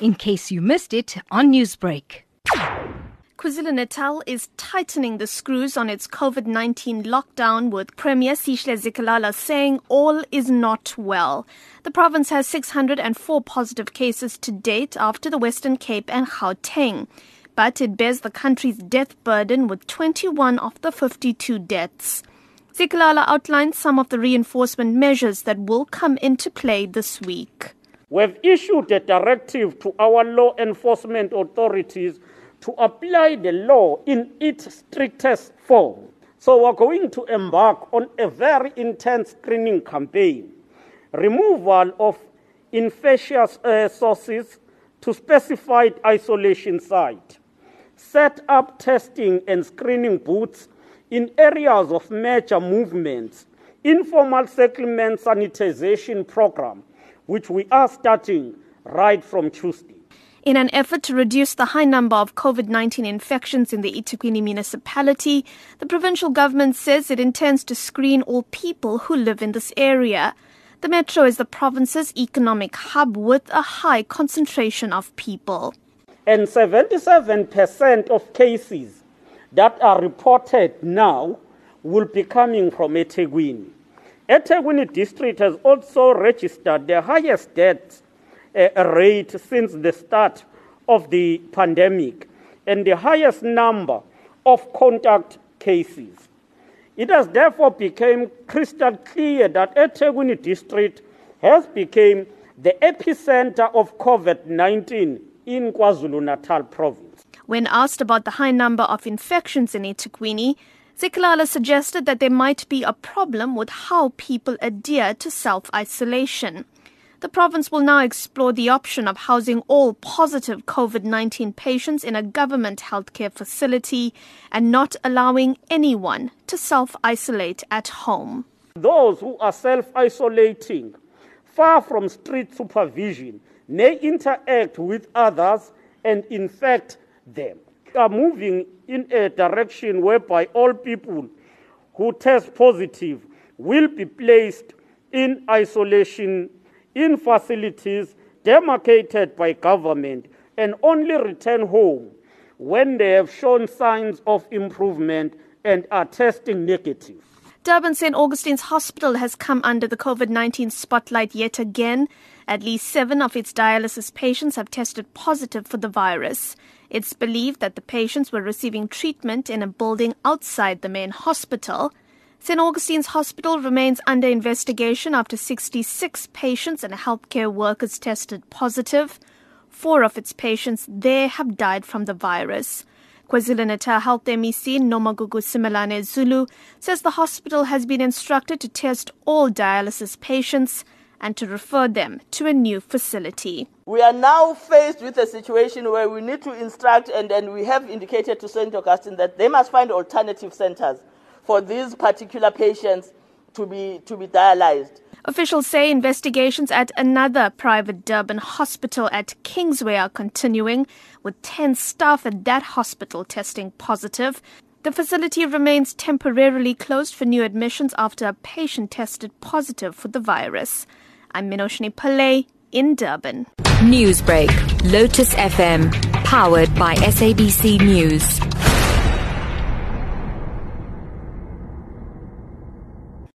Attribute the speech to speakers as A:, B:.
A: in case you missed it on Newsbreak.
B: KwaZulu-Natal is tightening the screws on its COVID-19 lockdown with Premier Sihle Zikalala saying all is not well. The province has 604 positive cases to date after the Western Cape and Gauteng, but it bears the country's death burden with 21 of the 52 deaths. Zikalala outlined some of the reinforcement measures that will come into play this week.
C: We've issued a directive to our law enforcement authorities to apply the law in its strictest form. So we're going to embark on a very intense screening campaign. Removal of infectious uh, sources to specified isolation site. Set up testing and screening booths in areas of major movements. Informal settlement sanitization program, which we are starting right from Tuesday.
B: In an effort to reduce the high number of COVID 19 infections in the eThekwini municipality, the provincial government says it intends to screen all people who live in this area. The metro is the province's economic hub with a high concentration of people.
C: And 77% of cases that are reported now will be coming from eThekwini. eThekwini district has also registered the highest deaths uh, rate since the start of the pandemic and the highest number of contact cases. It has therefore become crystal clear that eThekwini district has become the epicenter of COVID-19 in KwaZulu-Natal province.
B: When asked about the high number of infections in eThekwini, Zikalala suggested that there might be a problem with how people adhere to self-isolation. The province will now explore the option of housing all positive COVID 19 patients in a government healthcare facility and not allowing anyone to self isolate at home.
C: Those who are self isolating, far from strict supervision, may interact with others and infect them. Are moving in a direction whereby all people who test positive will be placed in isolation in facilities demarcated by government and only return home when they have shown signs of improvement and are testing negative.
B: Durban St. Augustine's Hospital has come under the COVID 19 spotlight yet again. At least seven of its dialysis patients have tested positive for the virus. It's believed that the patients were receiving treatment in a building outside the main hospital. St. Augustine's Hospital remains under investigation after 66 patients and healthcare workers tested positive. Four of its patients there have died from the virus. KwaZulu-Natal Health MEC Nomagugu Simelane Zulu says the hospital has been instructed to test all dialysis patients and to refer them to a new facility.
D: We are now faced with a situation where we need to instruct and, and we have indicated to St. Augustine that they must find alternative centers for these particular patients to be, to be dialyzed.
B: Officials say investigations at another private Durban hospital at Kingsway are continuing, with 10 staff at that hospital testing positive. The facility remains temporarily closed for new admissions after a patient tested positive for the virus. I'm Minoshni Pillay in Durban.
A: Newsbreak, Lotus FM, powered by SABC News.